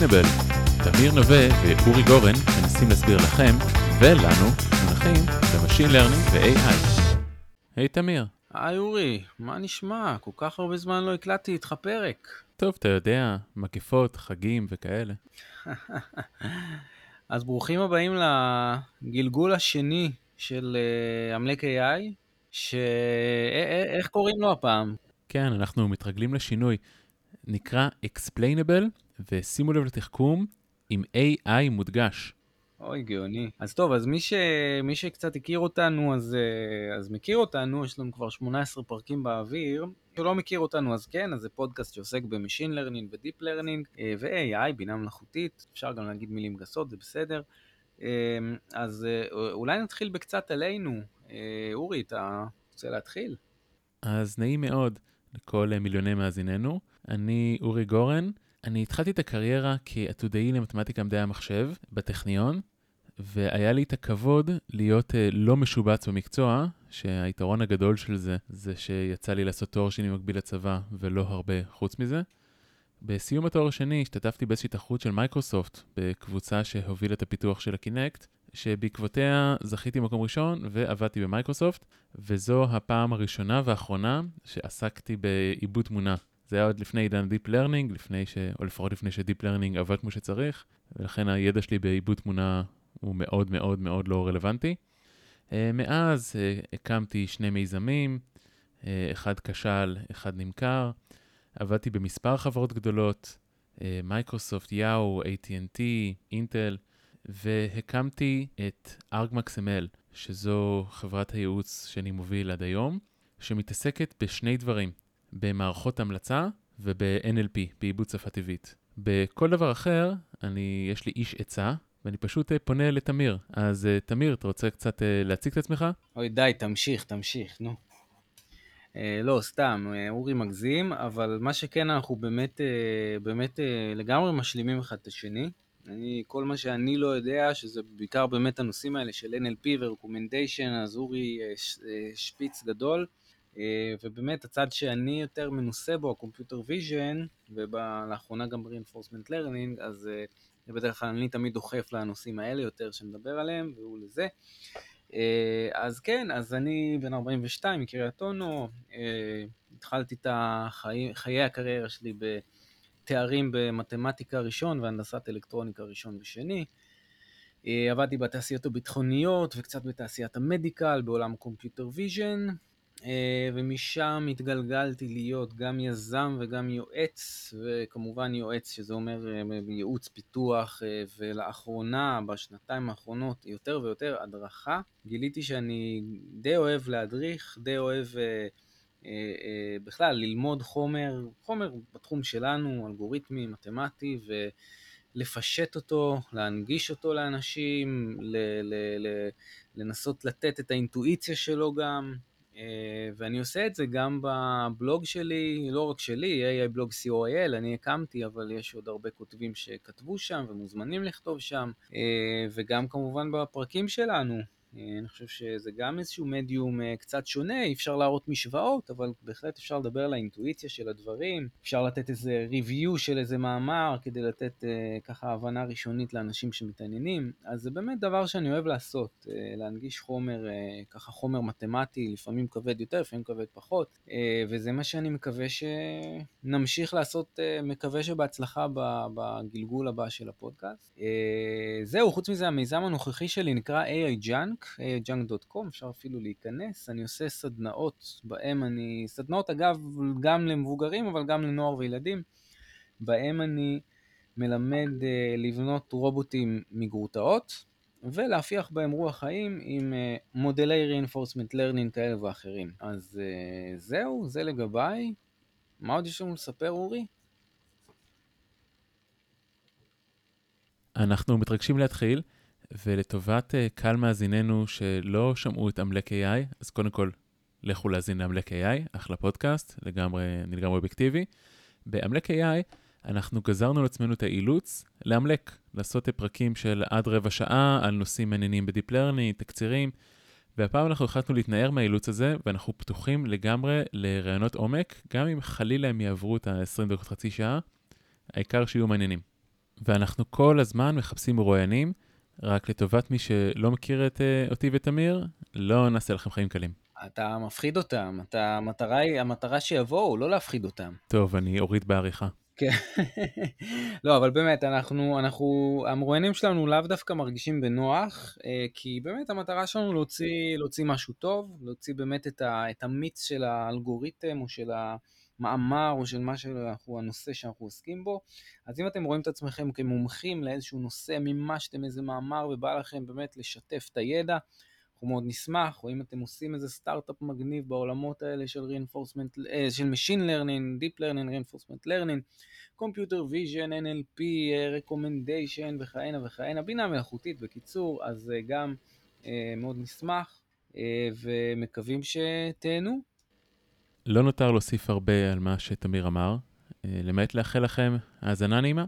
Explainable. תמיר נווה ואורי גורן מנסים להסביר לכם ולנו מונחים ב machine learning ו-AI. היי תמיר. היי אורי, מה נשמע? כל כך הרבה זמן לא הקלטתי איתך פרק. טוב, אתה יודע, מגפות, חגים וכאלה. אז ברוכים הבאים לגלגול השני של uh, עמלק AI, שאיך קוראים לו הפעם? כן, אנחנו מתרגלים לשינוי. נקרא Explainable, ושימו לב לתחכום עם AI מודגש. אוי, גאוני. אז טוב, אז מי, ש... מי שקצת הכיר אותנו, אז, אה, אז מכיר אותנו, יש לנו כבר 18 פרקים באוויר. שלא מכיר אותנו, אז כן, אז זה פודקאסט שעוסק ב machine learning ו deep learning ו-AI, בינה מלאכותית, אפשר גם להגיד מילים גסות, זה בסדר. אה, אז אה, אולי נתחיל בקצת עלינו. אורי, אתה רוצה להתחיל? אז נעים מאוד לכל מיליוני מאזיננו. אני אורי גורן. אני התחלתי את הקריירה כעתודאי למתמטיקה מדעי המחשב בטכניון, והיה לי את הכבוד להיות uh, לא משובץ במקצוע, שהיתרון הגדול של זה, זה שיצא לי לעשות תואר שני מקביל לצבא, ולא הרבה חוץ מזה. בסיום התואר השני השתתפתי באיזושהי תחרות של מייקרוסופט, בקבוצה שהובילה את הפיתוח של הקינקט, שבעקבותיה זכיתי מקום ראשון ועבדתי במייקרוסופט, וזו הפעם הראשונה והאחרונה שעסקתי בעיבוד תמונה. זה היה עוד לפני עידן Deep Learning, לפני ש... או לפחות לפני ש-Deep Learning עבד כמו שצריך, ולכן הידע שלי בעיבוד תמונה הוא מאוד מאוד מאוד לא רלוונטי. Uh, מאז uh, הקמתי שני מיזמים, uh, אחד כשל, אחד נמכר. עבדתי במספר חברות גדולות, מייקרוסופט, יאו, AT&T, אינטל, והקמתי את ArgMaxML, שזו חברת הייעוץ שאני מוביל עד היום, שמתעסקת בשני דברים. במערכות המלצה וב-NLP, בעיבוד שפה טבעית. בכל דבר אחר, אני, יש לי איש עצה, ואני פשוט uh, פונה לתמיר. אז uh, תמיר, אתה רוצה קצת uh, להציג את עצמך? אוי, די, תמשיך, תמשיך, נו. Uh, לא, סתם, אורי מגזים, אבל מה שכן, אנחנו באמת, uh, באמת uh, לגמרי משלימים אחד את השני. אני, כל מה שאני לא יודע, שזה בעיקר באמת הנושאים האלה של NLP ו-Recommendation, אז אורי uh, שפיץ גדול. אה, ובאמת הצד שאני יותר מנוסה בו, ה computer vision, ולאחרונה גם reinforcement learning, אז אה, בדרך כלל אני תמיד דוחף לנושאים האלה יותר שנדבר עליהם, והוא לזה. אה, אז כן, אז אני בן 42 מקריית אונו, התחלתי את החיים, חיי הקריירה שלי בתארים במתמטיקה ראשון והנדסת אלקטרוניקה ראשון ושני. עבדתי בתעשיות הביטחוניות וקצת בתעשיית המדיקל בעולם computer vision, ומשם התגלגלתי להיות גם יזם וגם יועץ, וכמובן יועץ, שזה אומר אה, ייעוץ פיתוח, אה, ולאחרונה, בשנתיים האחרונות, יותר ויותר הדרכה. גיליתי שאני די אוהב להדריך, די אוהב בכלל ללמוד חומר, חומר בתחום שלנו, אלגוריתמי, מתמטי, ולפשט אותו, להנגיש אותו לאנשים, לנסות לתת את האינטואיציה שלו גם. אה, ואני עושה את זה גם בבלוג שלי, לא רק שלי, AI בלוג co.il, אני הקמתי, אבל יש עוד הרבה כותבים שכתבו שם ומוזמנים לכתוב שם, אה, וגם כמובן בפרקים שלנו. אה, אני חושב שזה גם איזשהו מדיום אה, קצת שונה, אי אפשר להראות משוואות, אבל בהחלט אפשר לדבר על האינטואיציה של הדברים, אפשר לתת איזה ריוויו של איזה מאמר כדי לתת אה, ככה הבנה ראשונית לאנשים שמתעניינים, אז זה באמת דבר שאני אוהב לעשות, להנגיש חומר, ככה חומר מתמטי, לפעמים כבד יותר, לפעמים כבד פחות, וזה מה שאני מקווה שנמשיך לעשות, מקווה שבהצלחה בגלגול הבא של הפודקאסט. זהו, חוץ מזה המיזם הנוכחי שלי נקרא AI Junk. Junk, junk.com, אפשר אפילו להיכנס. אני עושה סדנאות, בהם אני, סדנאות אגב גם למבוגרים, אבל גם לנוער וילדים, בהם אני מלמד uh, לבנות רובוטים מגרוטאות, ולהפיח בהם רוח חיים עם uh, מודלי reinforcement learning כאלה ואחרים. אז uh, זהו, זה לגביי. מה עוד יש לנו לספר, אורי? אנחנו מתרגשים להתחיל. ולטובת uh, קהל מאזיננו שלא שמעו את עמלק AI, אז קודם כל, לכו להאזין לעמלק AI, אחלה פודקאסט, לגמרי, אני לגמרי אובייקטיבי. בעמלק AI אנחנו גזרנו לעצמנו את האילוץ לעמלק, לעשות פרקים של עד רבע שעה על נושאים מעניינים ב deep learning, תקצירים, והפעם אנחנו החלטנו להתנער מהאילוץ הזה, ואנחנו פתוחים לגמרי לרעיונות עומק, גם אם חלילה הם יעברו את ה-20 דקות חצי שעה, העיקר שיהיו מעניינים. ואנחנו כל הזמן מחפשים מרואיינים, רק לטובת מי שלא מכיר את, uh, אותי ותמיר, לא נעשה לכם חיים קלים. אתה מפחיד אותם, אתה, המטרה היא, המטרה שיבואו, לא להפחיד אותם. טוב, אני אוריד בעריכה. כן. לא, אבל באמת, אנחנו, אנחנו, המרואיינים שלנו לאו דווקא מרגישים בנוח, אה, כי באמת המטרה שלנו להוציא, להוציא משהו טוב, להוציא באמת את, ה, את המיץ של האלגוריתם או של המאמר או של מה שאנחנו, הנושא שאנחנו עוסקים בו. אז אם אתם רואים את עצמכם כמומחים לאיזשהו נושא, מימשתם איזה מאמר ובא לכם באמת לשתף את הידע, אנחנו מאוד נשמח, או אם אתם עושים איזה סטארט-אפ מגניב בעולמות האלה של reinforcement, אה, של Machine Learning, Deep Learning, reinforcement learning, Computer Vision, NLP, אה, Recommendation וכהנה וכהנה, בינה מלאכותית בקיצור, אז אה, גם מאוד נשמח ומקווים שתהנו. לא נותר להוסיף הרבה על מה שתמיר אמר, למעט לאחל לכם האזנה נעימה.